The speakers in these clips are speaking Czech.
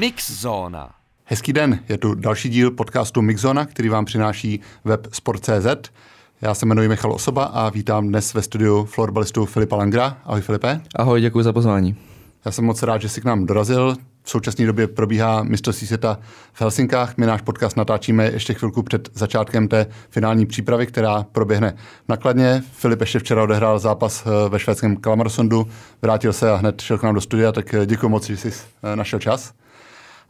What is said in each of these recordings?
Mixzona. Hezký den, je tu další díl podcastu Mixzona, který vám přináší web Sport.cz. Já se jmenuji Michal Osoba a vítám dnes ve studiu florbalistu Filipa Langra. Ahoj Filipe. Ahoj, děkuji za pozvání. Já jsem moc rád, že jsi k nám dorazil. V současné době probíhá mistrovství světa v Helsinkách. My náš podcast natáčíme ještě chvilku před začátkem té finální přípravy, která proběhne nakladně. Filip ještě včera odehrál zápas eh, ve švédském Kalmarsondu, vrátil se a hned šel k nám do studia, tak eh, děkuji moc, že jsi eh, našel čas.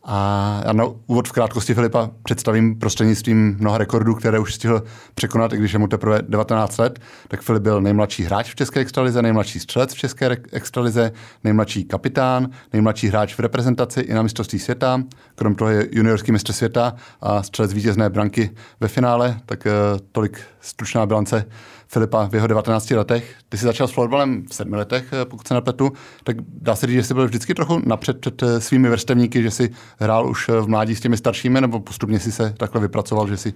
A já na úvod v krátkosti Filipa představím prostřednictvím mnoha rekordů, které už stihl překonat, i když je mu teprve 19 let. Tak Filip byl nejmladší hráč v České extralize, nejmladší střelec v České extralize, nejmladší kapitán, nejmladší hráč v reprezentaci i na mistrovství světa. Krom toho je juniorský mistr světa a střelec vítězné branky ve finále. Tak uh, tolik stručná bilance Filipa v jeho 19 letech. Ty jsi začal s florbalem v sedmi letech, eh, pokud se nepletu, tak dá se říct, že jsi byl vždycky trochu napřed před eh, svými vrstevníky, že jsi hrál už eh, v mládí s těmi staršími, nebo postupně si se takhle vypracoval, že jsi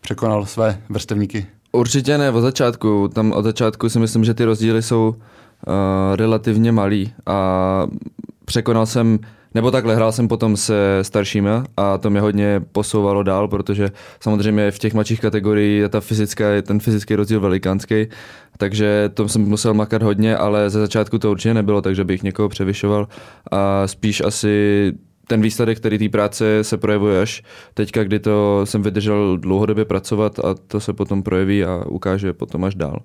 překonal své vrstevníky? Určitě ne, od začátku. Tam od začátku si myslím, že ty rozdíly jsou uh, relativně malý a překonal jsem nebo takhle, hrál jsem potom se staršími a to mě hodně posouvalo dál, protože samozřejmě v těch mladších kategoriích je ta fyzická, ten fyzický rozdíl velikánský, takže to jsem musel makat hodně, ale ze začátku to určitě nebylo, takže bych někoho převyšoval a spíš asi ten výsledek, který té práce se projevuje až teďka, kdy to jsem vydržel dlouhodobě pracovat a to se potom projeví a ukáže potom až dál.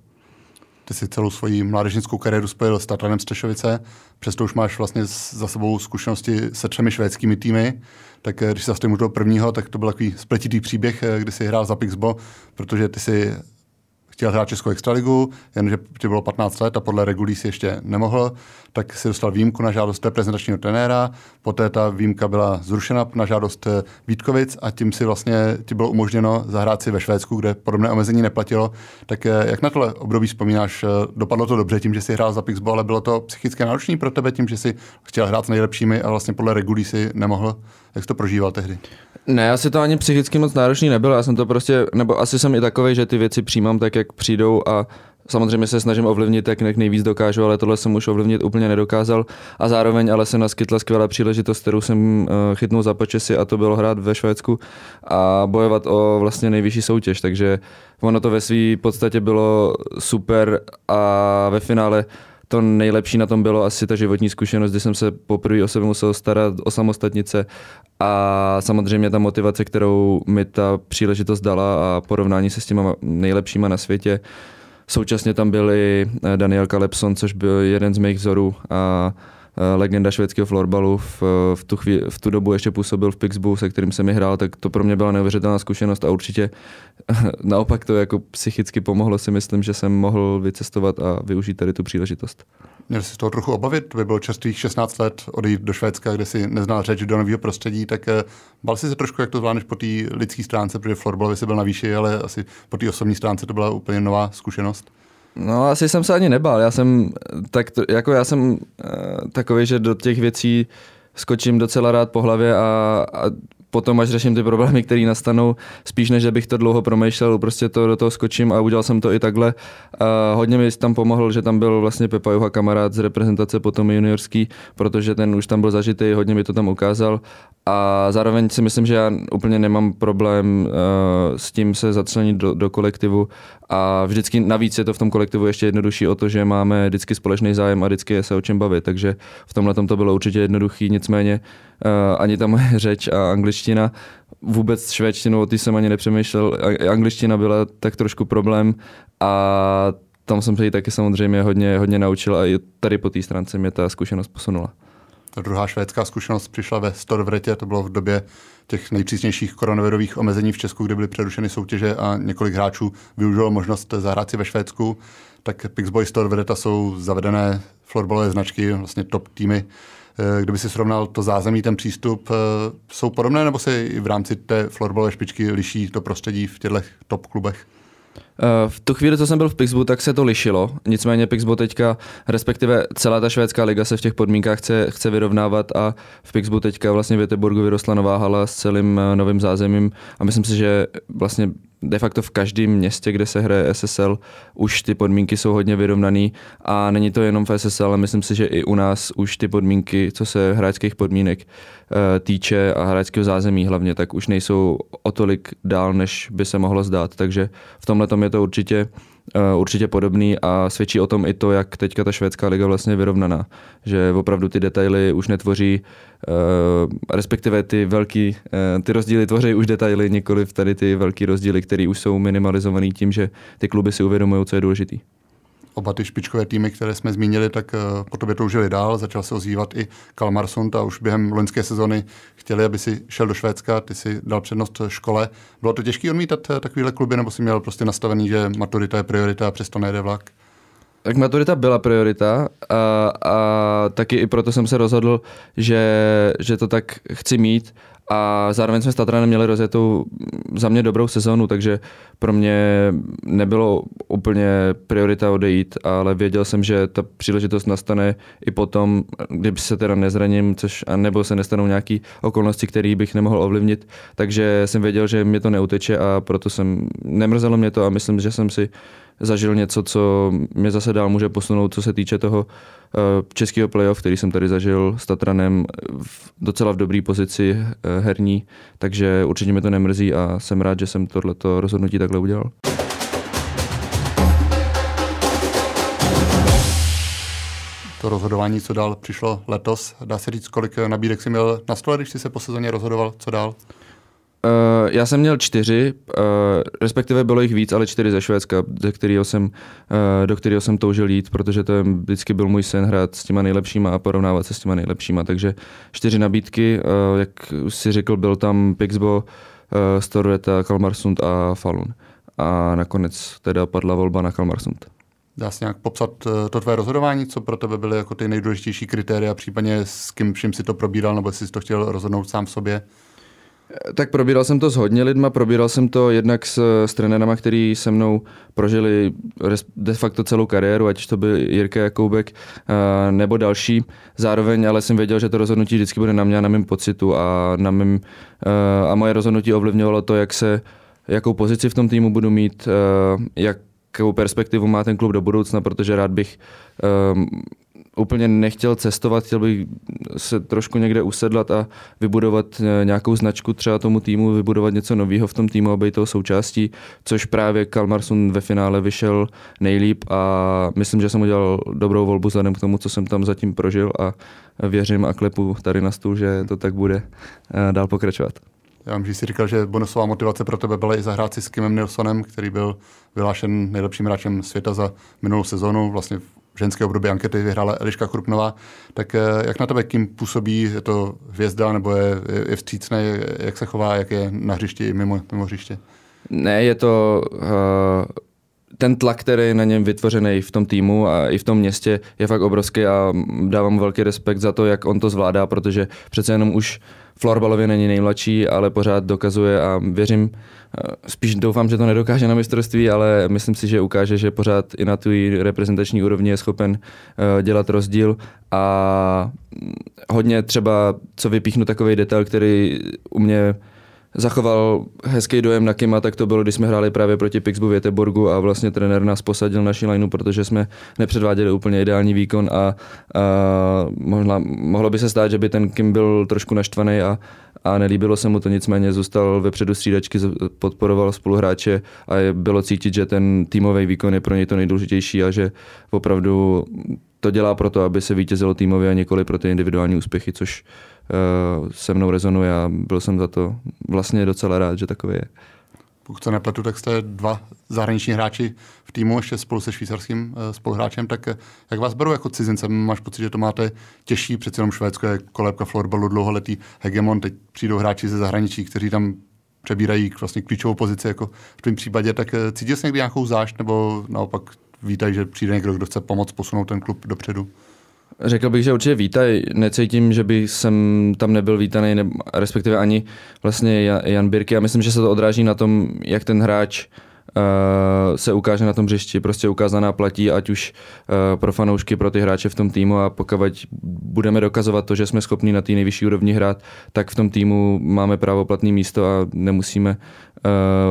Ty si celou svoji mládežnickou kariéru spojil s Tatranem Střešovice, přesto už máš vlastně za sebou zkušenosti se třemi švédskými týmy. Tak eh, když se zastavím u toho prvního, tak to byl takový spletitý příběh, eh, kdy si hrál za Pixbo, protože ty si chtěl hrát Českou extraligu, jenže ti bylo 15 let a podle regulí si ještě nemohl, tak si dostal výjimku na žádost reprezentačního trenéra, poté ta výjimka byla zrušena na žádost eh, Vítkovic a tím si vlastně ti bylo umožněno zahrát si ve Švédsku, kde podobné omezení neplatilo. Tak eh, jak na tohle období vzpomínáš? Eh, dopadlo to dobře tím, že si hrál za Pixbo, ale bylo to psychicky náročné pro tebe tím, že si chtěl hrát s nejlepšími a vlastně podle regulí si nemohl? Jak jsi to prožíval tehdy? Ne, asi to ani psychicky moc náročný nebylo. Já jsem to prostě, nebo asi jsem i takový, že ty věci přijímám tak, jak přijdou a Samozřejmě se snažím ovlivnit, jak nejvíc dokážu, ale tohle jsem už ovlivnit úplně nedokázal. A zároveň ale se naskytla skvělá příležitost, kterou jsem eh, chytnul za počesy a to bylo hrát ve Švédsku a bojovat o vlastně nejvyšší soutěž. Takže ono to ve své podstatě bylo super a ve finále to nejlepší na tom bylo asi ta životní zkušenost, kdy jsem se poprvé o sebe musel starat o samostatnice a samozřejmě ta motivace, kterou mi ta příležitost dala a porovnání se s těma nejlepšíma na světě. Současně tam byli eh, Daniel Kalepson, což byl jeden z mých vzorů a legenda švédského florbalu, v, v, tu chvíli, v tu dobu ještě působil v Pixbu, se kterým jsem mi hrál, tak to pro mě byla neuvěřitelná zkušenost a určitě naopak to jako psychicky pomohlo si myslím, že jsem mohl vycestovat a využít tady tu příležitost. Měl jsi z toho trochu obavit, by bylo čerstvých 16 let odejít do Švédska, kde si neznal řeč do nového prostředí, tak eh, bal jsi se trošku, jak to zvládneš po té lidské stránce, protože florbal si byl na výši, ale asi po té osobní stránce to byla úplně nová zkušenost. No, asi jsem se ani nebál. Já jsem, tak jako já jsem uh, takový, že do těch věcí skočím docela rád po hlavě a, a potom, až řeším ty problémy, které nastanou, spíš než bych to dlouho promýšlel, prostě to do toho skočím a udělal jsem to i takhle. A hodně mi tam pomohl, že tam byl vlastně Pepa Juha kamarád z reprezentace potom juniorský, protože ten už tam byl zažitý, hodně mi to tam ukázal a zároveň si myslím, že já úplně nemám problém uh, s tím se začlenit do, do kolektivu a vždycky navíc je to v tom kolektivu ještě jednodušší o to, že máme vždycky společný zájem a vždycky je se o čem bavit, takže v tomhle tom to bylo určitě jednoduchý, nicméně uh, ani ta moje řeč a angličtina, vůbec švédštinu, o ty jsem ani nepřemýšlel, angličtina byla tak trošku problém a tam jsem se ji taky samozřejmě hodně, hodně naučil a i tady po té stránce mě ta zkušenost posunula. Ta druhá švédská zkušenost přišla ve Storvretě, to bylo v době těch nejpřísnějších koronavirových omezení v Česku, kde byly přerušeny soutěže a několik hráčů využilo možnost zahrát si ve Švédsku. Tak Pixboy Storvreta jsou zavedené florbalové značky, vlastně top týmy kdyby si srovnal to zázemí, ten přístup, jsou podobné nebo se i v rámci té florbalové špičky liší to prostředí v těchto top klubech? Eh, v tu chvíli, co jsem byl v Pixbu, tak se to lišilo. Nicméně Pixbu teďka, respektive celá ta švédská liga se v těch podmínkách chce, chce vyrovnávat a v Pixbu teďka vlastně v Göteborgu vyrostla nová hala s celým eh, novým zázemím a myslím si, že vlastně de facto v každém městě, kde se hraje SSL, už ty podmínky jsou hodně vyrovnané a není to jenom v SSL, ale myslím si, že i u nás už ty podmínky, co se hráčských podmínek eh, týče a hráčského zázemí hlavně, tak už nejsou o tolik dál, než by se mohlo zdát. Takže v tomhle je to určitě Eh, určitě podobný a svědčí o tom i to, jak teďka ta švédská liga vlastně vyrovnaná. Že opravdu ty detaily už netvoří, eh, respektive ty velký, eh, ty rozdíly tvoří už detaily, nikoli tady ty velký rozdíly, které už jsou minimalizovaný tím, že ty kluby si uvědomují, co je důležitý oba ty špičkové týmy, které jsme zmínili, tak uh, po tobě toužili dál. Začal se ozývat i Kalmarsund a už během loňské sezony chtěli, aby si šel do Švédska, ty si dal přednost škole. Bylo to těžké odmítat uh, takovéhle kluby, nebo si měl prostě nastavený, že maturita je priorita a přesto nejde vlak? Tak maturita byla priorita a, a taky i proto jsem se rozhodl, že, že to tak chci mít a zároveň jsme s Tatranem měli rozjetou za mě dobrou sezónu, takže pro mě nebylo úplně priorita odejít, ale věděl jsem, že ta příležitost nastane i potom, kdyby se teda nezraním, což a nebo se nestanou nějaké okolnosti, které bych nemohl ovlivnit, takže jsem věděl, že mě to neuteče a proto jsem, nemrzelo mě to a myslím, že jsem si zažil něco, co mě zase dál může posunout, co se týče toho uh, českého playoff, který jsem tady zažil s Tatranem v, docela v dobré pozici uh, herní, takže určitě mě to nemrzí a jsem rád, že jsem tohleto rozhodnutí takhle udělal. To rozhodování, co dál přišlo letos, dá se říct, kolik nabídek jsi měl na stole, když jsi se po sezóně rozhodoval, co dál? Uh, já jsem měl čtyři, uh, respektive bylo jich víc, ale čtyři ze Švédska, ze kterého jsem, uh, do kterého jsem toužil jít, protože to je, vždycky byl můj sen hrát s těma nejlepšíma a porovnávat se s těma nejlepšíma. Takže čtyři nabídky, uh, jak si řekl, byl tam Pixbo, uh, Storveta, Kalmarsund a Falun. A nakonec teda padla volba na Kalmarsund. Dá se nějak popsat to tvé rozhodování, co pro tebe byly jako ty nejdůležitější kritéria, případně s kým vším si to probíral, nebo jsi to chtěl rozhodnout sám v sobě? Tak probíral jsem to s hodně lidma, probíral jsem to jednak s, s trenérama, který se mnou prožili de facto celou kariéru, ať to byl Jirka Jakoubek uh, nebo další. Zároveň ale jsem věděl, že to rozhodnutí vždycky bude na mě a na mém pocitu a, na mým, uh, a moje rozhodnutí ovlivňovalo to, jak se, jakou pozici v tom týmu budu mít, uh, jakou perspektivu má ten klub do budoucna, protože rád bych um, úplně nechtěl cestovat, chtěl bych se trošku někde usedlat a vybudovat eh, nějakou značku třeba tomu týmu, vybudovat něco nového v tom týmu a být toho součástí, což právě Kalmarsun ve finále vyšel nejlíp a myslím, že jsem udělal dobrou volbu vzhledem k tomu, co jsem tam zatím prožil a věřím a klepu tady na stůl, že to tak bude eh, dál pokračovat. Já vím, že jsi říkal, že bonusová motivace pro tebe byla i zahrát si s Kimem Nilsonem, který byl vyhlášen nejlepším hráčem světa za minulou sezonu. Vlastně v ženské období ankety vyhrála Eliška Krupnová. Tak eh, jak na tebe kým působí? Je to hvězda nebo je, je, vstřícný? Jak se chová? Jak je na hřišti i mimo, mimo hřiště? Ne, je to... Uh ten tlak, který je na něm vytvořený v tom týmu a i v tom městě, je fakt obrovský a dávám velký respekt za to, jak on to zvládá, protože přece jenom už florbalově není nejmladší, ale pořád dokazuje a věřím, spíš doufám, že to nedokáže na mistrovství, ale myslím si, že ukáže, že pořád i na tu reprezentační úrovni je schopen eh, dělat rozdíl. A hodně třeba, co vypíchnu takový detail, který u mě zachoval hezký dojem na Kima, tak to bylo, když jsme hráli právě proti Pixbu v Jeteborgu a vlastně trenér nás posadil naši lineu, protože jsme nepředváděli úplně ideální výkon a, a mohla, mohlo by se stát, že by ten Kim byl trošku naštvaný a, a nelíbilo se mu to, nicméně zůstal vepředu střídačky, podporoval spoluhráče a je, bylo cítit, že ten týmový výkon je pro něj to nejdůležitější a že opravdu to dělá proto, aby se vítězilo týmově a nikoli pro ty individuální úspěchy, což uh, se mnou rezonuje a byl jsem za to vlastně docela rád, že takový je. Pokud se nepletu, tak jste dva zahraniční hráči v týmu, ještě spolu se švýcarským uh, spoluhráčem, tak uh, jak vás berou jako cizince? Máš pocit, že to máte těžší, přeci jenom Švédsko je kolébka florbalu, dlouholetý hegemon, teď přijdou hráči ze zahraničí, kteří tam přebírají vlastně klíčovou pozici, jako v tom případě, tak cítil jsi někdy nějakou zášť, nebo naopak vítají, že přijde někdo, kdo chce pomoct posunout ten klub dopředu? Řekl bych, že určitě vítaj. Necítím, že bych jsem tam nebyl vítaný, respektive ani vlastně Jan Birky. Já myslím, že se to odráží na tom, jak ten hráč uh, se ukáže na tom hřišti. Prostě ukázaná platí, ať už uh, pro fanoušky, pro ty hráče v tom týmu a pokud budeme dokazovat to, že jsme schopni na té nejvyšší úrovni hrát, tak v tom týmu máme právoplatné místo a nemusíme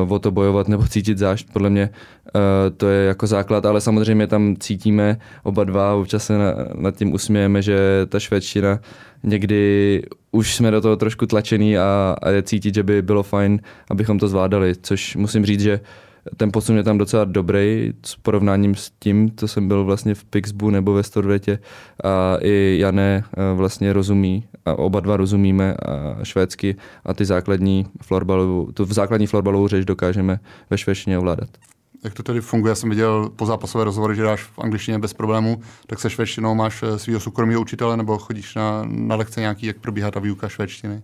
uh, o to bojovat nebo cítit zášť. Podle mě to je jako základ, ale samozřejmě tam cítíme oba dva, občas se na, nad tím usmějeme, že ta švédština někdy už jsme do toho trošku tlačený a, a je cítit, že by bylo fajn, abychom to zvládali, což musím říct, že ten posun je tam docela dobrý s porovnáním s tím, co jsem byl vlastně v Pixbu nebo ve Storvetě a i Jané eh, vlastně rozumí a oba dva rozumíme a švédsky a ty základní florbalovou, tu základní florbalovou řeč dokážeme ve švédštině ovládat jak to tedy funguje. Já jsem viděl po zápasové rozhovory, že dáš v angličtině bez problému, tak se švédštinou máš eh, svého soukromého učitele nebo chodíš na, na lekce nějaký, jak probíhá ta výuka švédštiny?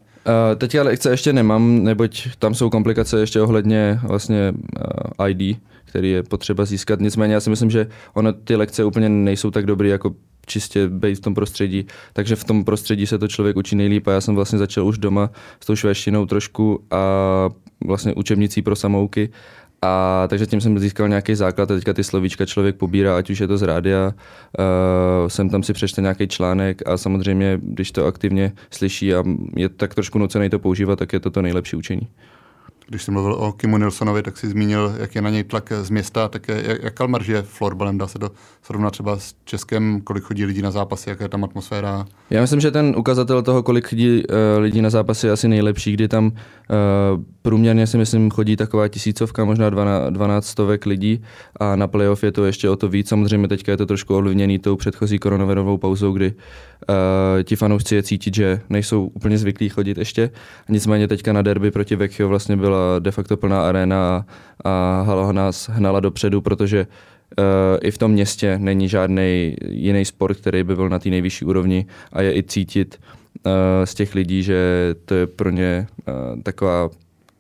Teď ale lekce ještě nemám, neboť tam jsou komplikace ještě ohledně vlastně eh, ID, který je potřeba získat. Nicméně já si myslím, že ono ty lekce úplně nejsou tak dobrý jako čistě být v tom prostředí. Takže v tom prostředí se to člověk učí nejlíp a já jsem vlastně začal už doma s tou švédštinou trošku a vlastně učebnicí pro samouky a takže tím jsem získal nějaký základ a teďka ty slovíčka člověk pobírá, ať už je to z rádia, uh, jsem tam si přečte nějaký článek a samozřejmě, když to aktivně slyší a je tak trošku nucený to používat, tak je to to nejlepší učení. Když jsi mluvil o Kimu Nilsonovi, tak si zmínil, jak je na něj tlak z města, tak jak, jak Kalmar žije florbalem, dá se to srovnat třeba s Českem, kolik chodí lidí na zápasy, jaká je tam atmosféra? Já myslím, že ten ukazatel toho, kolik chodí uh, lidí na zápasy je asi nejlepší, kdy tam uh, průměrně si myslím chodí taková tisícovka, možná 12, 12 stovek lidí a na playoff je to ještě o to víc. Samozřejmě teďka je to trošku ovlivněný tou předchozí koronavirovou pauzou, kdy uh, ti fanoušci je cítit, že nejsou úplně zvyklí chodit ještě. Nicméně teďka na derby proti Vecchio vlastně byla de facto plná arena a, hala nás hnala dopředu, protože uh, i v tom městě není žádný jiný sport, který by byl na té nejvyšší úrovni a je i cítit uh, z těch lidí, že to je pro ně uh, taková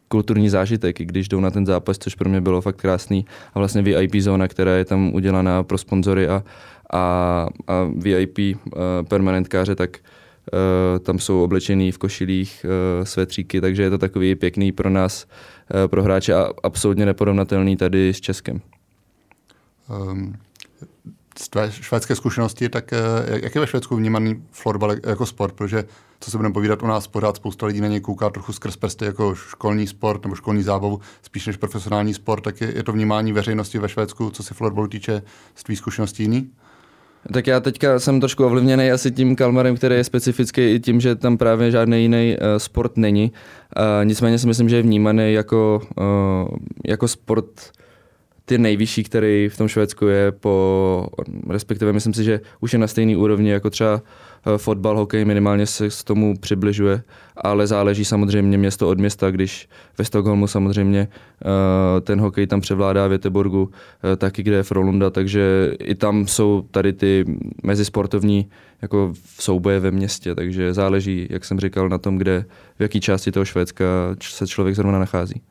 kulturní zážitek, i když jdou na ten zápas, což pro mě bylo fakt krásný. A vlastně VIP zóna, která je tam udělaná pro sponzory a, a, a VIP permanentkáře, tak uh, tam jsou oblečený v košilích uh, svetříky, takže je to takový pěkný pro nás, uh, pro hráče a absolutně neporovnatelný tady s Českem. Um, z tvé švédské zkušenosti, tak jak je ve Švédsku vnímaný florbal jako sport, protože co se budeme povídat u nás, pořád spousta lidí na něj kouká trochu skrz prsty jako školní sport nebo školní zábavu, spíš než profesionální sport, tak je, je to vnímání veřejnosti ve Švédsku, co se florbalu týče, z tvých zkušeností jiný? Tak já teďka jsem trošku ovlivněný asi tím Kalmarem, který je specifický i tím, že tam právě žádný jiný uh, sport není. Uh, nicméně si myslím, že je vnímaný jako, uh, jako sport ty nejvyšší, který v tom Švédsku je po, respektive myslím si, že už je na stejné úrovni jako třeba Eh, fotbal, hokej minimálně se k tomu přibližuje, ale záleží samozřejmě město od města, když ve Stockholmu samozřejmě eh, ten hokej tam převládá v Göteborgu, eh, taky kde je Frolunda, takže i tam jsou tady ty mezisportovní jako souboje ve městě, takže záleží, jak jsem říkal, na tom, kde, v jaké části toho Švédska se člověk zrovna nachází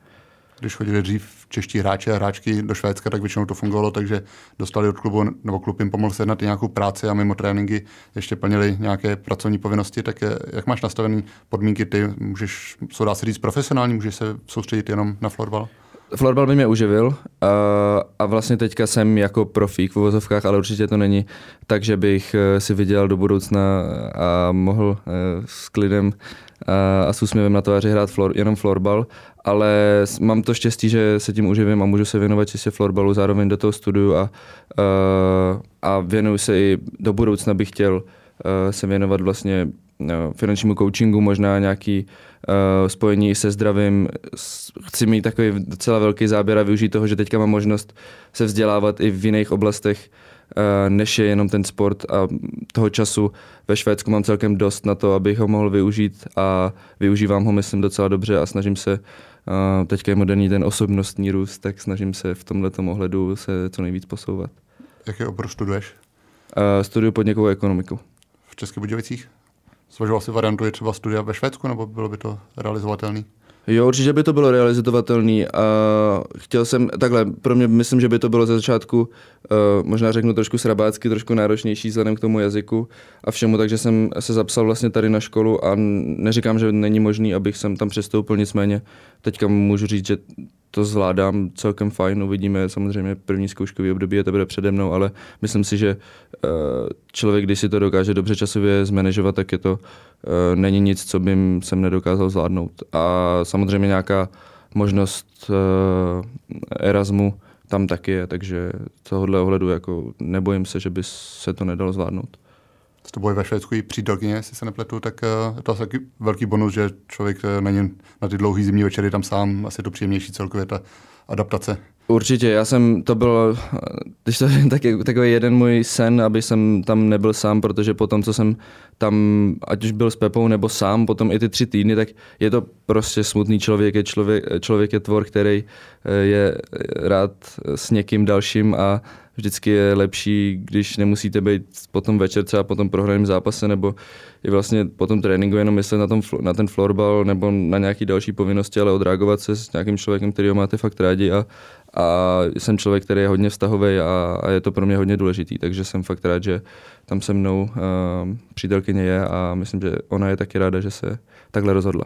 když chodili dřív čeští hráči a hráčky do Švédska, tak většinou to fungovalo, takže dostali od klubu, nebo klub jim pomohl sehnat nějakou práci a mimo tréninky ještě plnili nějaké pracovní povinnosti, tak jak máš nastavené podmínky ty? Můžeš, co dá se říct, profesionální, můžeš se soustředit jenom na florbal? Florbal by mě uživil a, a vlastně teďka jsem jako profík v uvozovkách, ale určitě to není tak, že bych eh, si viděl do budoucna a mohl eh, s klidem a, a s úsměvem na tváři hrát flor, jenom florbal, ale mám to štěstí, že se tím uživím a můžu se věnovat čistě florbalu, zároveň do toho studiu a, a, a věnuju se i do budoucna bych chtěl se věnovat vlastně finančnímu coachingu, možná nějaký uh, spojení se zdravím. Chci mít takový docela velký záběr a využít toho, že teďka mám možnost se vzdělávat i v jiných oblastech, uh, než je jenom ten sport a toho času ve Švédsku mám celkem dost na to, abych ho mohl využít a využívám ho, myslím, docela dobře a snažím se teďka je moderní ten osobnostní růst, tak snažím se v tomhle ohledu se co nejvíc posouvat. Jaké obor studuješ? Uh, studuju podnikovou ekonomiku. V Českých Budějovicích? Zvažoval si variantu je třeba studia ve Švédsku, nebo bylo by to realizovatelné? Jo, určitě by to bylo realizovatelné a chtěl jsem, takhle, pro mě myslím, že by to bylo ze začátku, uh, možná řeknu trošku srabácky, trošku náročnější vzhledem k tomu jazyku a všemu, takže jsem se zapsal vlastně tady na školu a neříkám, že není možný, abych sem tam přestoupil, nicméně teďka můžu říct, že to zvládám celkem fajn, uvidíme, samozřejmě první zkouškový období je teprve přede mnou, ale myslím si, že uh, člověk, když si to dokáže dobře časově zmanežovat, tak je to, uh, není nic, co bym jsem nedokázal zvládnout. A samozřejmě nějaká možnost uh, Erasmu tam taky je, takže tohohle ohledu jako nebojím se, že by se to nedalo zvládnout. S tobou ve Švédsku i přítelkyně, jestli se nepletu, tak uh, to je taky velký bonus, že člověk uh, není na ty dlouhé zimní večery tam sám, asi je to příjemnější celkově ta adaptace. Určitě, já jsem, to byl, když to tak, takový jeden můj sen, aby jsem tam nebyl sám, protože potom, co jsem tam, ať už byl s Pepou nebo sám, potom i ty tři týdny, tak je to prostě smutný člověk, je člověk, člověk je tvor, který eh, je rád s někým dalším a vždycky je lepší, když nemusíte být potom večer třeba po tom prohraném zápase nebo i vlastně po tom tréninku jenom myslet na, tom, na ten florbal nebo na nějaké další povinnosti, ale odreagovat se s nějakým člověkem, který ho máte fakt rádi a, a jsem člověk, který je hodně vztahový a, a je to pro mě hodně důležitý, takže jsem fakt rád, že tam se mnou uh, přítelkyně je a myslím, že ona je taky ráda, že se takhle rozhodla.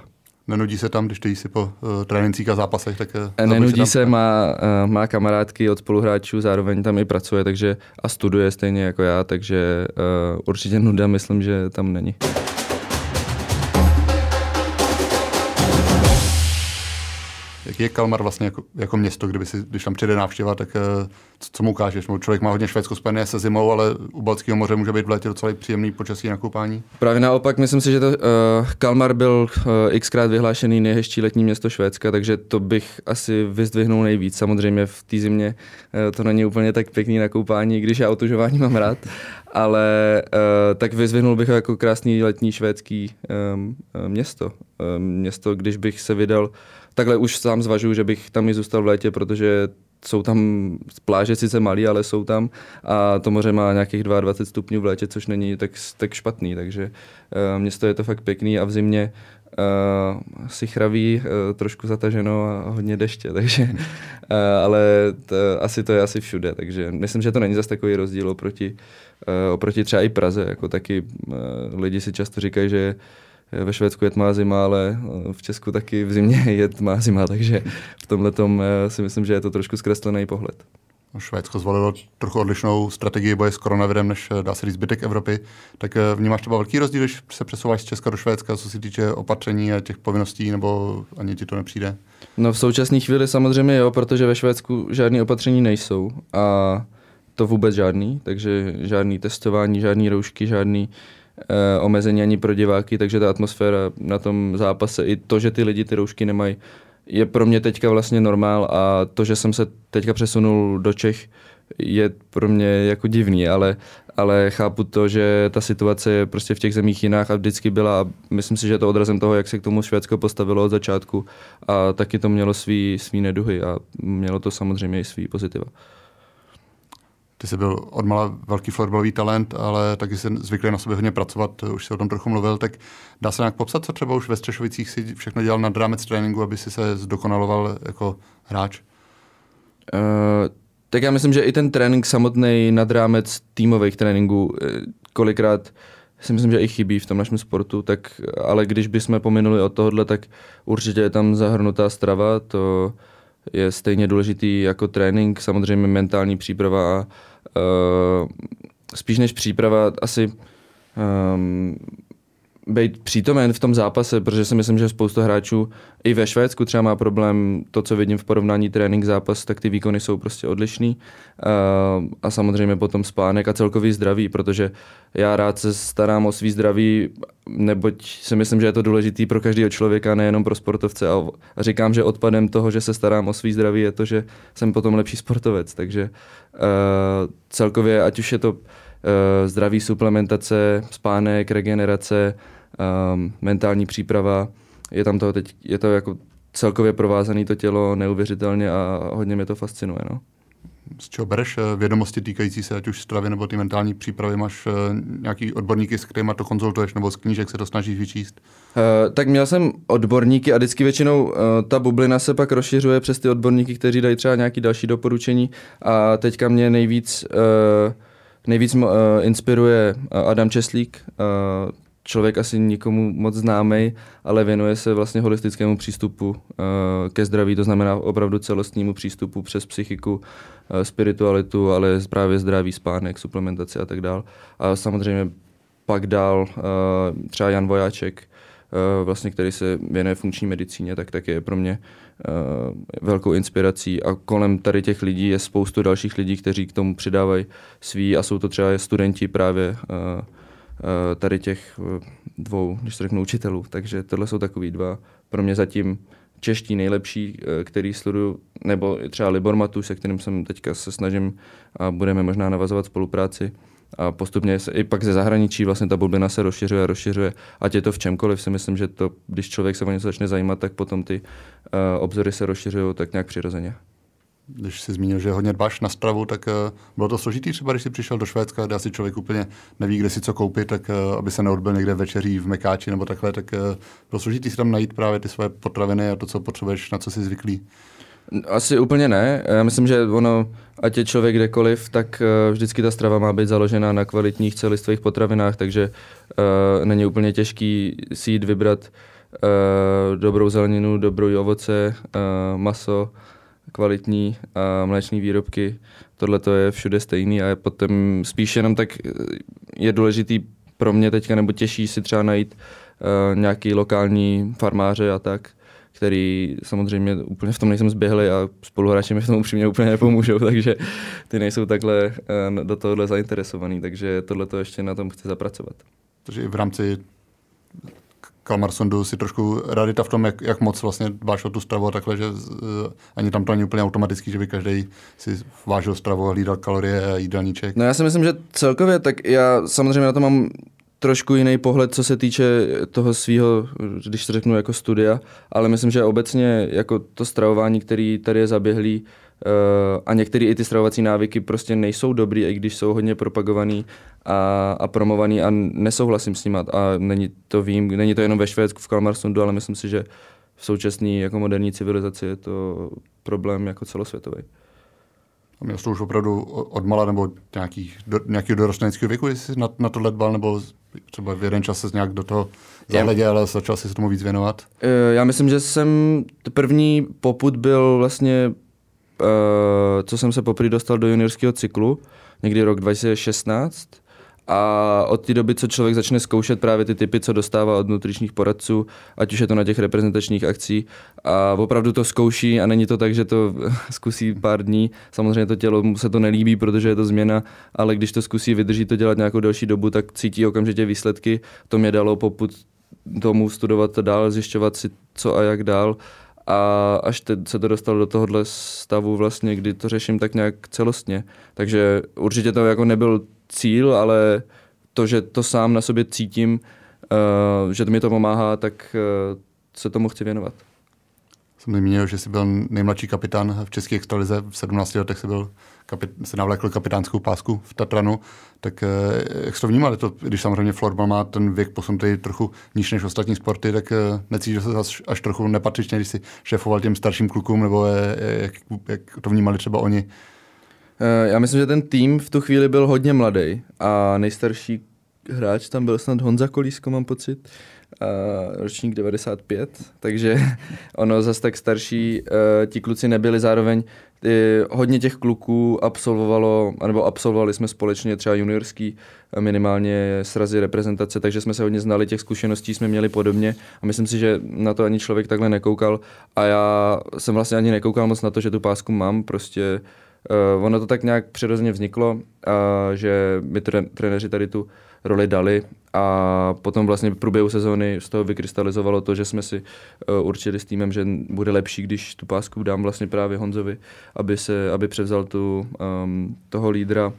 Nenudí se tam, když si po uh, trénincích a zápasech? Tak, uh, Nenudí se, má, uh, má kamarádky od spoluhráčů, zároveň tam i pracuje takže a studuje stejně jako já, takže uh, určitě nuda myslím, že tam není. Jaký je Kalmar vlastně jako, jako město, kdyby si, když tam přijde návštěva, tak uh, co, co mu ukážeš? Člověk má hodně Švédsko spojené se zimou, ale u Balckého moře může být v létě docela příjemný počasí na koupání. Právě naopak, myslím si, že to, uh, Kalmar byl uh, xkrát vyhlášený nejhezčí letní město Švédska, takže to bych asi vyzdvihnul nejvíc. Samozřejmě v té zimě uh, to není úplně tak pěkný na koupání, když já otužování mám rád, ale uh, tak vyzvihnul bych ho jako krásný letní švédský um, město. Um, město, když bych se vydal takhle už sám zvažuji, že bych tam i zůstal v létě, protože jsou tam pláže sice malý, ale jsou tam. A to moře má nějakých 22 stupňů v létě, což není tak, tak špatný, takže uh, město je to fakt pěkný a v zimě uh, si chraví, uh, trošku zataženo a hodně deště, takže, uh, ale to, asi to je asi všude, takže myslím, že to není zase takový rozdíl oproti, uh, oproti třeba i Praze, jako taky uh, lidi si často říkají, že ve Švédsku je tmá zima, ale eh, v Česku taky v zimě je tmá zima, takže v tomhle eh, si myslím, že je to trošku zkreslený pohled. Švédsko zvolilo trochu odlišnou strategii boje s koronavirem, než eh, dá se říct zbytek Evropy. Tak vnímáš třeba velký rozdíl, když se přesouváš z Česka do Švédska, co se týče opatření a těch povinností, nebo ani ti to nepřijde? No v současné chvíli samozřejmě jo, protože ve Švédsku žádné opatření nejsou a to vůbec žádný, takže žádný testování, žádný roušky, žádný uh, uh, omezení ani pro diváky, takže ta atmosféra na tom zápase, i to, že ty lidi ty roušky nemají, je pro mě teďka vlastně normál a to, že jsem se teďka přesunul do Čech, je pro mě jako divný, ale, ale chápu to, že ta situace je prostě v těch zemích jiných a vždycky byla a myslím si, že je to odrazem toho, jak se k tomu Švédsko postavilo od začátku a taky to mělo svý, svý neduhy a mělo to samozřejmě i svý pozitiva. Ty jsi byl odmala velký florbalový talent, ale taky jsi zvyklý na sobě hodně pracovat, už si o tom trochu mluvil, tak dá se nějak popsat, co třeba už ve Střešovicích si všechno dělal nad rámec tréninku, aby si se zdokonaloval jako hráč? Uh, tak já myslím, že i ten trénink samotný nad rámec týmových tréninků eh, kolikrát si myslím, že i chybí v tom našem sportu, tak, ale když bychom pominuli od tohohle, tak určitě je tam zahrnutá strava, to je stejně důležitý jako trénink, samozřejmě mentální příprava a spíš než příprava asi um, být přítomen v tom zápase, protože si myslím, že spousta hráčů i ve Švédsku třeba má problém, to, co vidím v porovnání trénink zápas, tak ty výkony jsou prostě odlišný. Uh, a samozřejmě potom spánek a celkový zdraví, protože já rád se starám o svý zdraví, neboť si myslím, že je to důležitý pro každého člověka, nejenom pro sportovce. A, říkám, že odpadem toho, že se starám o svý zdraví je to, že jsem potom lepší sportovec, takže uh, celkově, ať už je to zdraví suplementace, spánek, regenerace, um, mentální příprava. Je tam toho teď, je to jako celkově provázané to tělo neuvěřitelně a hodně mě to fascinuje. No. z čeho bereš eh, vědomosti týkající se ať už stravy nebo ty mentální přípravy? Máš eh, nějaký odborníky, s kterými to konzultuješ, nebo z knížek se to snažíš vyčíst? Uh, tak měl jsem odborníky a vždycky většinou uh, ta bublina se pak rozšiřuje přes ty odborníky, kteří dají třeba nějaký další doporučení a teďka mě nejvíc, uh, nejvíc uh, inspiruje Adam Česlík, uh, člověk asi nikomu moc známý, ale věnuje se vlastně holistickému přístupu uh, ke zdraví, to znamená opravdu celostnímu přístupu přes psychiku, uh, spiritualitu, ale právě zdraví, spánek, suplementaci a tak dál. A samozřejmě pak dál uh, třeba Jan Vojáček, vlastně, který se věnuje funkční medicíně, tak, tak je pro mě velkou inspirací a kolem tady těch lidí je spoustu dalších lidí, kteří k tomu přidávají svý a jsou to třeba studenti právě uh, Eh, tady těch eh, dvou, když to řeknu, učitelů. Takže tohle jsou takový dva pro mě zatím čeští nejlepší, eh, který sleduju, nebo třeba Libor Matu, se kterým jsem teďka se snažím a budeme možná navazovat spolupráci. A postupně se, i pak ze zahraničí vlastně ta bublina se rozšiřuje a rozšiřuje. Ať je to v čemkoliv, si myslím, že to, když člověk se o něco začne zajímat, tak potom ty uh, obzory se rozšiřují tak nějak přirozeně když jsi zmínil, že hodně dbáš na stravu, tak uh, bylo to složitý třeba, když jsi přišel do Švédska, kde asi člověk úplně neví, kde si co koupit, tak uh, aby se neodbil někde večeří v Mekáči nebo takhle, tak uh, bylo složitý si tam najít právě ty své potraviny a to, co potřebuješ, na co jsi zvyklý. Asi úplně ne. Já myslím, že ono, ať je člověk kdekoliv, tak uh, vždycky ta strava má být založena na kvalitních celistvých potravinách, takže uh, není úplně těžký si jít vybrat uh, dobrou zeleninu, dobrou ovoce, uh, maso, kvalitní a mléční výrobky. Tohle to je všude stejný a potom spíš jenom tak eh, je důležitý pro mě teďka nebo těžší si třeba najít uh, nějaký lokální farmáře a tak, který samozřejmě úplně v tom nejsem zběhlý a spoluhráči mi v tom upřímně úplně nepomůžou, takže ty nejsou takhle uh, do tohohle zainteresovaný, takže tohle to ještě na tom chci zapracovat. Takže i v rámci Kalmarsondu si trošku radita v tom, jak, jak moc vlastně dbáš o tu stravu a takhle, že uh, ani tam to není úplně automatický, že by každý si vážil stravu a hlídal kalorie a jídelníček. No já si myslím, že celkově, tak já samozřejmě na to mám trošku jiný pohled, co se týče toho svého, když to řeknu jako studia, ale myslím, že obecně jako to stravování, který tady je zaběhlý, Uh, a některé i ty stravovací návyky prostě nejsou dobrý, i když jsou hodně propagovaný a, a promovaný a nesouhlasím s nimi. A není to vím, není to jenom ve Švédsku, v Kalmarsundu, ale myslím si, že v současné jako moderní civilizaci je to problém jako celosvětový. A měl jsi to už opravdu od mala nebo nějaký, do, nějakého dorosteneckého věku, jsi na, na tohle dbal, nebo třeba v jeden čas se nějak do toho zahleděl, ale začal si se tomu víc věnovat? Eh, já myslím, že jsem první poput byl vlastně, uh, co jsem se poprvé dostal do juniorského cyklu, někdy rok 2016, a od té doby, co člověk začne zkoušet právě ty typy, co dostává od nutričních poradců, ať už je to na těch reprezentačních akcí, a opravdu to zkouší a není to tak, že to zkusí pár dní. Samozřejmě to tělo mu se to nelíbí, protože je to změna, ale když to zkusí, vydrží to dělat nějakou delší dobu, tak cítí okamžitě výsledky. To mě dalo poput tomu studovat dál, zjišťovat si co a jak dál a až teď se to dostalo do tohohle stavu vlastně, kdy to řeším tak nějak celostně. Takže určitě to jako nebyl cíl, ale to, že to sám na sobě cítím, uh, že to mi to pomáhá, tak uh, se tomu chci věnovat. Jsem zmínil, že jsi byl nejmladší kapitán v České extralize, v 17 letech jsi byl kapit, se navlékl kapitánskou pásku v Tatranu, tak eh, jak jsi to vnímal, to, když samozřejmě florbal má ten věk posunutý trochu níž než ostatní sporty, tak necítíš se až, až trochu nepatřičně, když si šéfoval těm starším klukům, nebo jak, jak to vnímali třeba oni? Eh, já myslím, že ten tým v tu chvíli byl hodně mladý a nejstarší hráč tam byl snad Honza Kolísko, mám pocit, ročník 95, takže ono zase tak starší, uh, ti kluci nebyli zároveň, ty, hodně těch kluků absolvovalo, nebo absolvovali jsme společně třeba juniorský minimálně srazy reprezentace, takže jsme se hodně znali, těch zkušeností jsme měli podobně a myslím si, že na to ani člověk takhle nekoukal a já jsem vlastně ani nekoukal moc na to, že tu pásku mám, prostě Uh, ono to tak nějak přirozeně vzniklo, uh, že mi tre- trenéři tady tu roli dali a potom vlastně v průběhu sezóny z toho vykrystalizovalo to, že jsme si uh, určili s týmem, že bude lepší, když tu pásku dám vlastně právě Honzovi, aby, se, aby převzal tu, um, toho lídra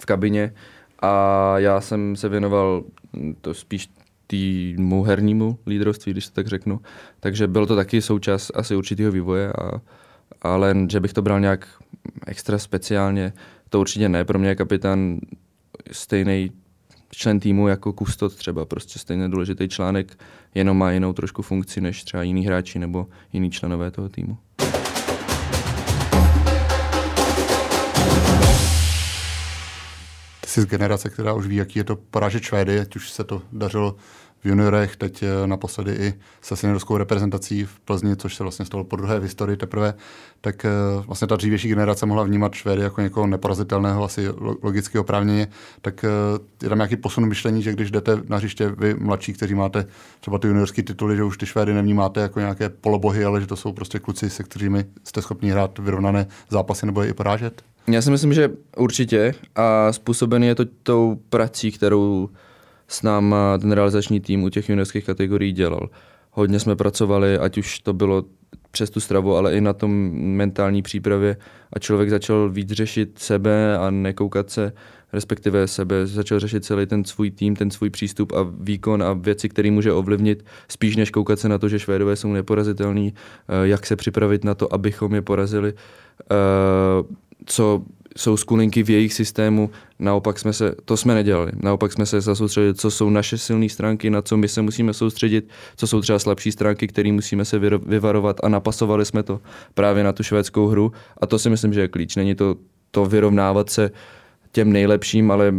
v kabině a já jsem se věnoval to spíš týmu hernímu lídrovství, když to tak řeknu. Takže byl to taky součást asi určitého vývoje, a, ale že bych to bral nějak extra speciálně, to určitě ne. Pro mě je kapitán stejný člen týmu jako kustot třeba, prostě stejně důležitý článek, jenom má jinou trošku funkci než třeba jiný hráči nebo jiný členové toho týmu. Ty jsi z generace, která už ví, jaký je to porážet Švédy, ať už se to dařilo v juniorech, teď eh, naposledy i se seniorskou reprezentací v Plzni, což se vlastně stalo po druhé v historii teprve, tak eh, vlastně ta dřívější generace mohla vnímat Švédy jako někoho neporazitelného, asi logicky oprávněně, tak eh, je tam nějaký posun myšlení, že když jdete na hřiště vy mladší, kteří máte třeba ty juniorské tituly, že už ty Švédy nevnímáte jako nějaké polobohy, ale že to jsou prostě kluci, se kterými jste schopni hrát vyrovnané zápasy nebo je i porážet? Já si myslím, že určitě a způsobený je to tou prací, kterou s náma ten realizační tým u těch juniorských kategorií dělal. Hodně jsme pracovali, ať už to bylo přes tu stravu, ale i na tom mentální přípravě a člověk začal víc řešit sebe a nekoukat se, respektive sebe, začal řešit celý ten svůj tým, ten svůj přístup a výkon a věci, které může ovlivnit, spíš než koukat se na to, že Švédové jsou neporazitelní, eh, jak se připravit na to, abychom je porazili, eh, co jsou skulinky v jejich systému, naopak jsme se, to jsme nedělali, naopak jsme se zasoustředili, co jsou naše silné stránky, na co my se musíme soustředit, co jsou třeba slabší stránky, které musíme se vyvarovat a napasovali jsme to právě na tu švédskou hru a to si myslím, že je klíč. Není to to vyrovnávat se těm nejlepším, ale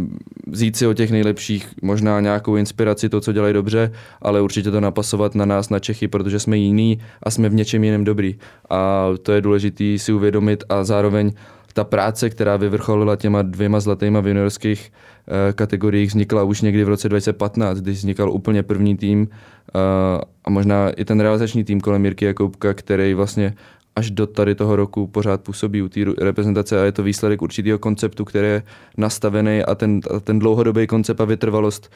vzít si o těch nejlepších možná nějakou inspiraci, to, co dělají dobře, ale určitě to napasovat na nás, na Čechy, protože jsme jiní a jsme v něčem jiném dobrý. A to je důležité si uvědomit a zároveň ta práce, která vyvrcholila těma dvěma zlatýma v juniorských uh, kategoriích, vznikla už někdy v roce 2015, když vznikal úplně první tým uh, a možná i ten realizační tým kolem Jirky Jakoubka, který vlastně až do tady toho roku pořád působí u té reprezentace a je to výsledek určitého konceptu, který je nastavený a ten, a ten dlouhodobý koncept a vytrvalost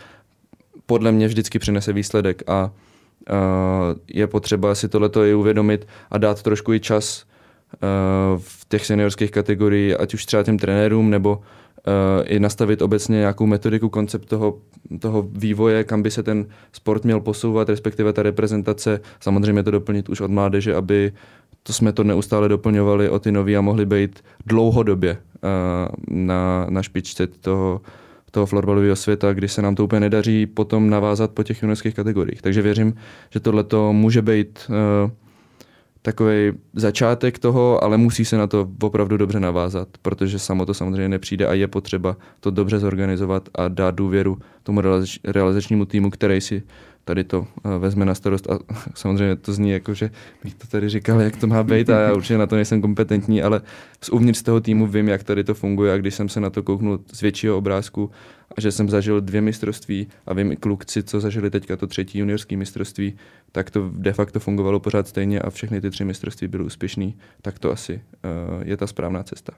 podle mě vždycky přinese výsledek a uh, je potřeba si tohleto i uvědomit a dát trošku i čas v těch seniorských kategoriích, ať už třeba těm trenérům, nebo i nastavit obecně nějakou metodiku, koncept toho, toho vývoje, kam by se ten sport měl posouvat, respektive ta reprezentace, samozřejmě to doplnit už od mládeže, aby to jsme to neustále doplňovali o ty nový a mohli být dlouhodobě na, na špičce toho, toho florbalového světa, kdy se nám to úplně nedaří potom navázat po těch juniorských kategoriích. Takže věřím, že tohle to může být uh, takový začátek toho, ale musí se na to opravdu dobře navázat, protože samo to samozřejmě nepřijde a je potřeba to dobře zorganizovat a dát důvěru tomu realizačnímu týmu, který si tady to eh, vezme na starost a samozřejmě to zní jako, že bych to tady říkal, jak to má být a já určitě na to nejsem kompetentní, ale z uvnitř toho týmu vím, jak tady to funguje a když jsem se na to kouknul z většího obrázku a že jsem zažil dvě mistrovství a vím klukci, co zažili teďka to třetí juniorské mistrovství, tak to de facto fungovalo pořád stejně a všechny ty tři mistrovství byly úspěšný, tak to asi uh, je ta správná cesta.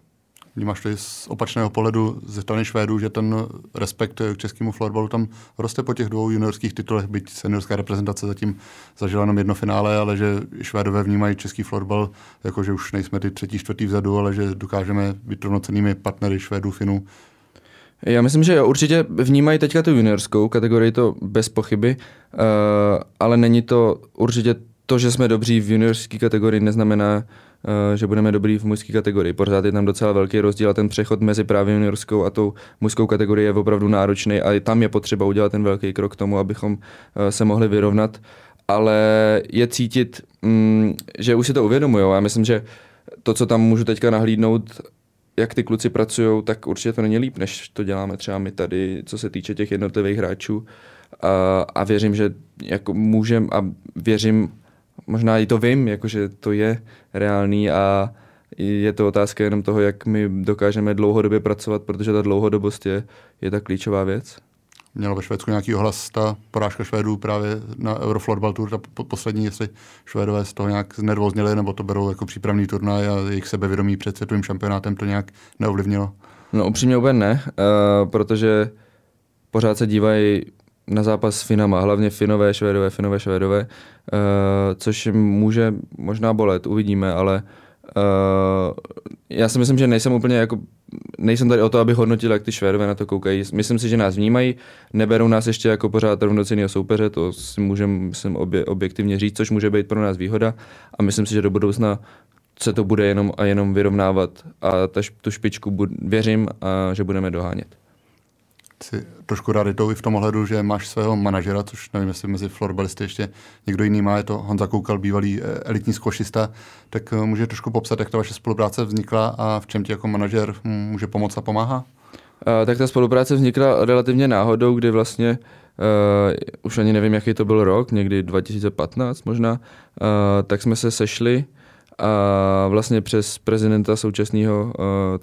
Vnímáš to z opačného pohledu ze strany Švédů, že ten respekt k českému florbalu tam roste po těch dvou juniorských titulech, byť seniorská reprezentace zatím zažila jenom jedno finále, ale že Švédové vnímají český florbal jako, že už nejsme ty třetí, čtvrtý vzadu, ale že dokážeme být rovnocennými partnery Švédů, Finů. Já myslím, že určitě vnímají teďka tu juniorskou kategorii, to bez pochyby, uh, ale není to určitě to, že jsme dobří v juniorské kategorii, neznamená, Eh, že budeme dobrý v mužské kategorii. Pořád je tam docela velký rozdíl a ten přechod mezi právě juniorskou a tou mužskou kategorii je opravdu náročný a tam je potřeba udělat ten velký krok k tomu, abychom eh, se mohli vyrovnat. Ale je cítit, mm, že už si to uvědomují. Já myslím, že to, co tam můžu teďka nahlídnout, jak ty kluci pracují, tak určitě to není líp, než to děláme třeba my tady, co se týče těch jednotlivých hráčů. A, a věřím, že jako můžem a věřím možná i to vím, jakože to je reálný a je to otázka jenom toho, jak my dokážeme dlouhodobě pracovat, protože ta dlouhodobost je, je ta klíčová věc. Měla ve Švédsku nějaký ohlas ta porážka Švédů právě na Eurofloorball Tour, ta poslední, jestli Švédové z toho nějak znervozněli, nebo to berou jako přípravný turnaj a jejich sebevědomí před světovým šampionátem to nějak neovlivnilo? No upřímně úplně ne, uh, protože pořád se dívají na zápas s Finama, hlavně Finové, Švédové, Finové, Švédové, uh, což může možná bolet, uvidíme, ale uh, já si myslím, že nejsem úplně jako, nejsem tady o to, aby hodnotil, jak ty Švédové na to koukají. Myslím si, že nás vnímají, neberou nás ještě jako pořád rovnocenného soupeře, to si můžeme obje, objektivně říct, což může být pro nás výhoda a myslím si, že do budoucna se to bude jenom a jenom vyrovnávat a ta, tu špičku bud, věřím, a že budeme dohánět. Jsi trošku raritou i v tom ohledu, že máš svého manažera, což nevím, jestli mezi florbalisty ještě někdo jiný má, je to Honza Koukal, bývalý eh, elitní skošista, tak eh, může trošku popsat, jak ta vaše spolupráce vznikla a v čem ti jako manažer může pomoct a pomáhá? Uh, tak ta spolupráce vznikla relativně náhodou, kdy vlastně uh, už ani nevím, jaký to byl rok, někdy 2015 možná, uh, tak jsme se sešli a vlastně přes prezidenta současného,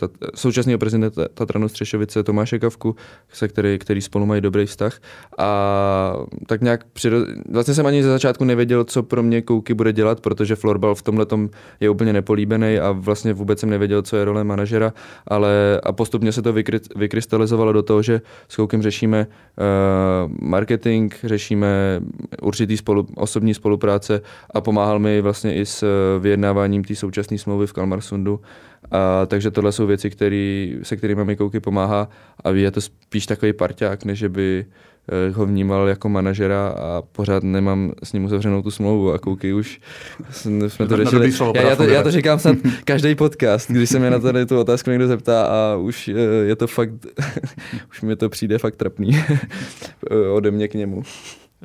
uh, současného prezidenta Tatranu Střešovice Tomáše Kavku, se který, který spolu mají dobrý vztah. A tak nějak přiro... vlastně jsem ani ze začátku nevěděl, co pro mě Kouky bude dělat, protože florbal v tomhle je úplně nepolíbený a vlastně vůbec jsem nevěděl, co je role manažera, ale a postupně se to vykry, vykrystalizovalo do toho, že s Koukem řešíme uh, marketing, řešíme určitý spolu, osobní spolupráce a pomáhal mi vlastně i s vyjednáváním vyjednáváním té současné smlouvy v Kalmarsundu. A, takže tohle jsou věci, který, se kterými mi Kouky pomáhá a je to spíš takový parťák, než by eh, ho vnímal jako manažera a pořád nemám s ním uzavřenou tu smlouvu a Kouky už jsme to řešili. Já, já, to, já to říkám snad každý podcast, když se mě na tady tu otázku někdo zeptá a už eh, je to fakt, už mi to přijde fakt trapný ode mě k němu.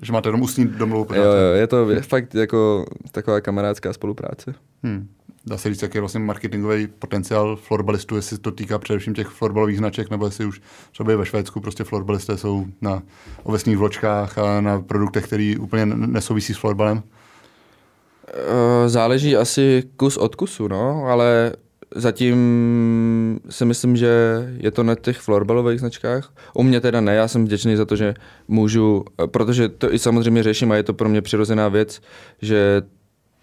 Že máte jenom ústní domluvu? Jo, jo, je to fakt jako taková kamarádská spolupráce. Hmm. Dá se říct, jaký je vlastně marketingový potenciál florbalistů, jestli to týká především těch florbalových značek, nebo jestli už třeba ve Švédsku prostě florbalisté jsou na ovesných vločkách a na produktech, který úplně nesouvisí s florbalem? Eh, záleží asi kus od kusu, no, ale zatím si myslím, že je to na těch florbalových značkách. U mě teda ne, já jsem vděčný za to, že můžu, protože to i samozřejmě řeším a je to pro mě přirozená věc, že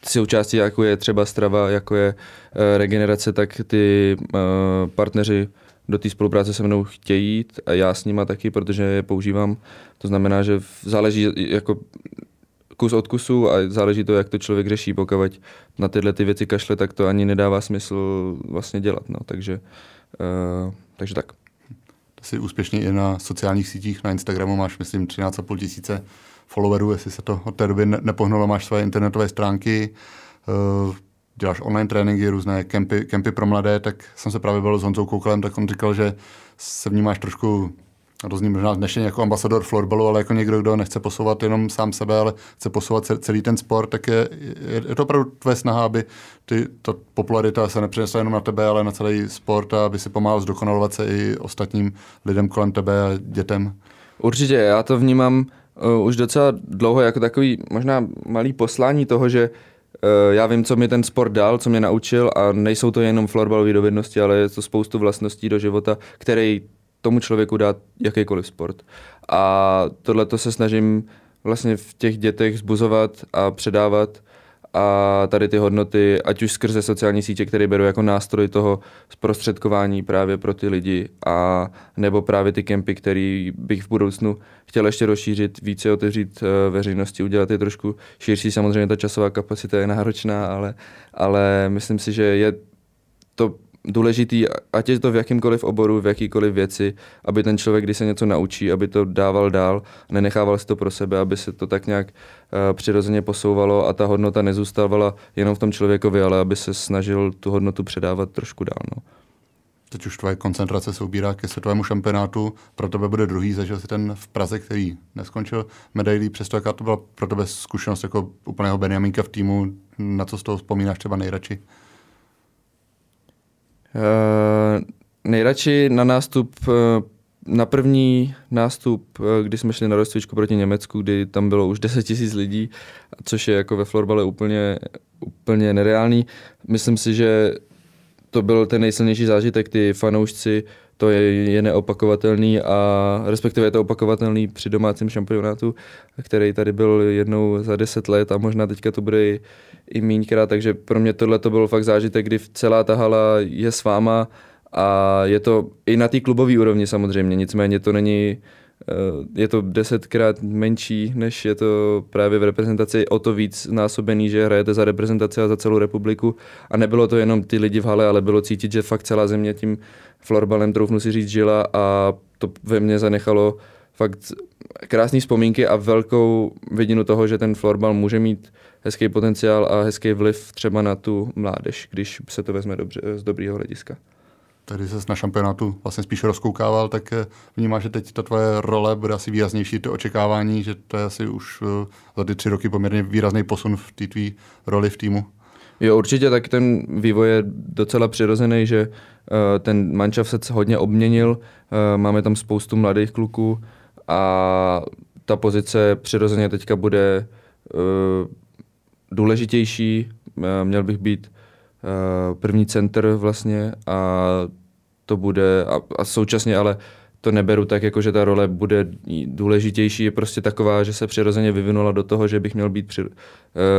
součástí, jako je třeba strava, jako je uh, regenerace, tak ty uh, partneři do té spolupráce se mnou chtějí jít a já s nima taky, protože je používám. To znamená, že záleží, jako kus od kusu a záleží to, jak to člověk řeší. Pokud na tyhle ty věci kašle, tak to ani nedává smysl vlastně dělat. No. Takže, uh, takže tak. Jsi úspěšný i na sociálních sítích, na Instagramu máš, myslím, 13,5 tisíce followerů, jestli se to od té doby nepohnulo, máš své internetové stránky, uh, děláš online tréninky, různé kempy, kempy pro mladé, tak jsem se právě byl s Honzou Koukalem, tak on říkal, že se vnímáš trošku zní možná dnešně jako ambasador florbalu, ale jako někdo, kdo nechce posouvat jenom sám sebe, ale chce posouvat celý ten sport, tak je, je, je to opravdu tvoje snaha, aby ty, ta popularita se nepřinesla jenom na tebe, ale na celý sport a aby si pomáhal zdokonalovat se i ostatním lidem kolem tebe a dětem. Určitě, já to vnímám uh, už docela dlouho jako takový možná malý poslání toho, že uh, já vím, co mi ten sport dal, co mě naučil a nejsou to jenom florbalové dovednosti, ale je to spoustu vlastností do života, který tomu člověku dát jakýkoliv sport. A tohle to se snažím vlastně v těch dětech zbuzovat a předávat a tady ty hodnoty, ať už skrze sociální sítě, které beru jako nástroj toho zprostředkování právě pro ty lidi, a nebo právě ty kempy, který bych v budoucnu chtěl ještě rozšířit, více otevřít uh, veřejnosti, udělat je trošku širší. Samozřejmě ta časová kapacita je náročná, ale, ale myslím si, že je to důležitý, ať je to v jakýmkoliv oboru, v jakýkoliv věci, aby ten člověk, když se něco naučí, aby to dával dál, nenechával si to pro sebe, aby se to tak nějak uh, přirozeně posouvalo a ta hodnota nezůstávala jenom v tom člověkovi, ale aby se snažil tu hodnotu předávat trošku dál. No. Teď už tvoje koncentrace se ubírá ke světovému šampionátu, pro tebe bude druhý, zažil si ten v Praze, který neskončil medailí, přesto jaká to byla pro tebe zkušenost jako úplného Benjamínka v týmu, na co z toho vzpomínáš třeba nejradši? Uh, nejradši na nástup, uh, na první nástup, uh, kdy jsme šli na rozcvičku proti Německu, kdy tam bylo už 10 000 lidí, což je jako ve florbale úplně, úplně nereálný. Myslím si, že to byl ten nejsilnější zážitek, ty fanoušci, to je, je neopakovatelný a respektive je to opakovatelný při domácím šampionátu, který tady byl jednou za deset let a možná teďka to bude i, i míňkrát, takže pro mě tohle to byl fakt zážitek, kdy celá ta hala je s váma a je to i na té klubové úrovni samozřejmě, nicméně to není je to desetkrát menší, než je to právě v reprezentaci, o to víc násobený, že hrajete za reprezentaci a za celou republiku. A nebylo to jenom ty lidi v hale, ale bylo cítit, že fakt celá země tím florbalem, troufnu si říct, žila a to ve mně zanechalo fakt krásné vzpomínky a velkou vidinu toho, že ten florbal může mít hezký potenciál a hezký vliv třeba na tu mládež, když se to vezme dobře, z dobrého hlediska. Tady se na šampionátu vlastně spíš rozkoukával, tak eh, vnímáš, že teď ta tvoje role bude asi výraznější, to očekávání, že to je asi už eh, za ty tři roky poměrně výrazný posun v té tvý roli v týmu? Jo, určitě tak ten vývoj je docela přirozený, že uh, ten mančav se hodně obměnil, máme tam spoustu mladých kluků a ta pozice přirozeně teďka bude důležitější, měl bych být první center vlastně a to bude, a, a současně ale to neberu tak, jako že ta role bude důležitější, je prostě taková, že se přirozeně vyvinula do toho, že bych měl být při, uh,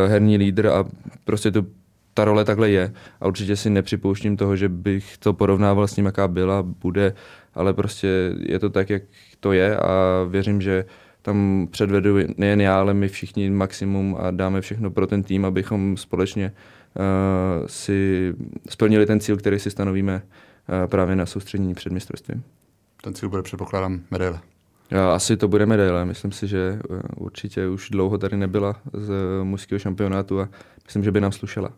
herní lídr a prostě to ta role takhle je. A určitě si nepřipouštím toho, že bych to porovnával s tím, jaká byla, bude, ale prostě je to tak, jak to je a věřím, že tam předvedu nejen já, ale my všichni maximum a dáme všechno pro ten tým, abychom společně uh, si splnili ten cíl, který si stanovíme uh, právě na soustředění před mistrovstvím. Ten cíl bude, předpokládám, medaile. Asi to bude medaile. Myslím si, že eh, určitě už dlouho tady nebyla z mužského šampionátu a myslím, že by nám slušela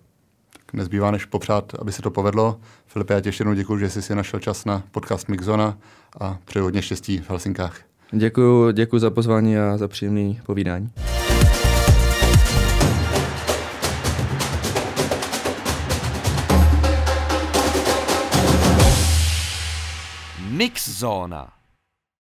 nezbývá než popřát, aby se to povedlo. Filipe, já ti ještě jednou děkuji, že jsi si našel čas na podcast Mixzona a přeji hodně štěstí v Helsinkách. Děkuji, děkuji za pozvání a za příjemné povídání. Miksa zonā.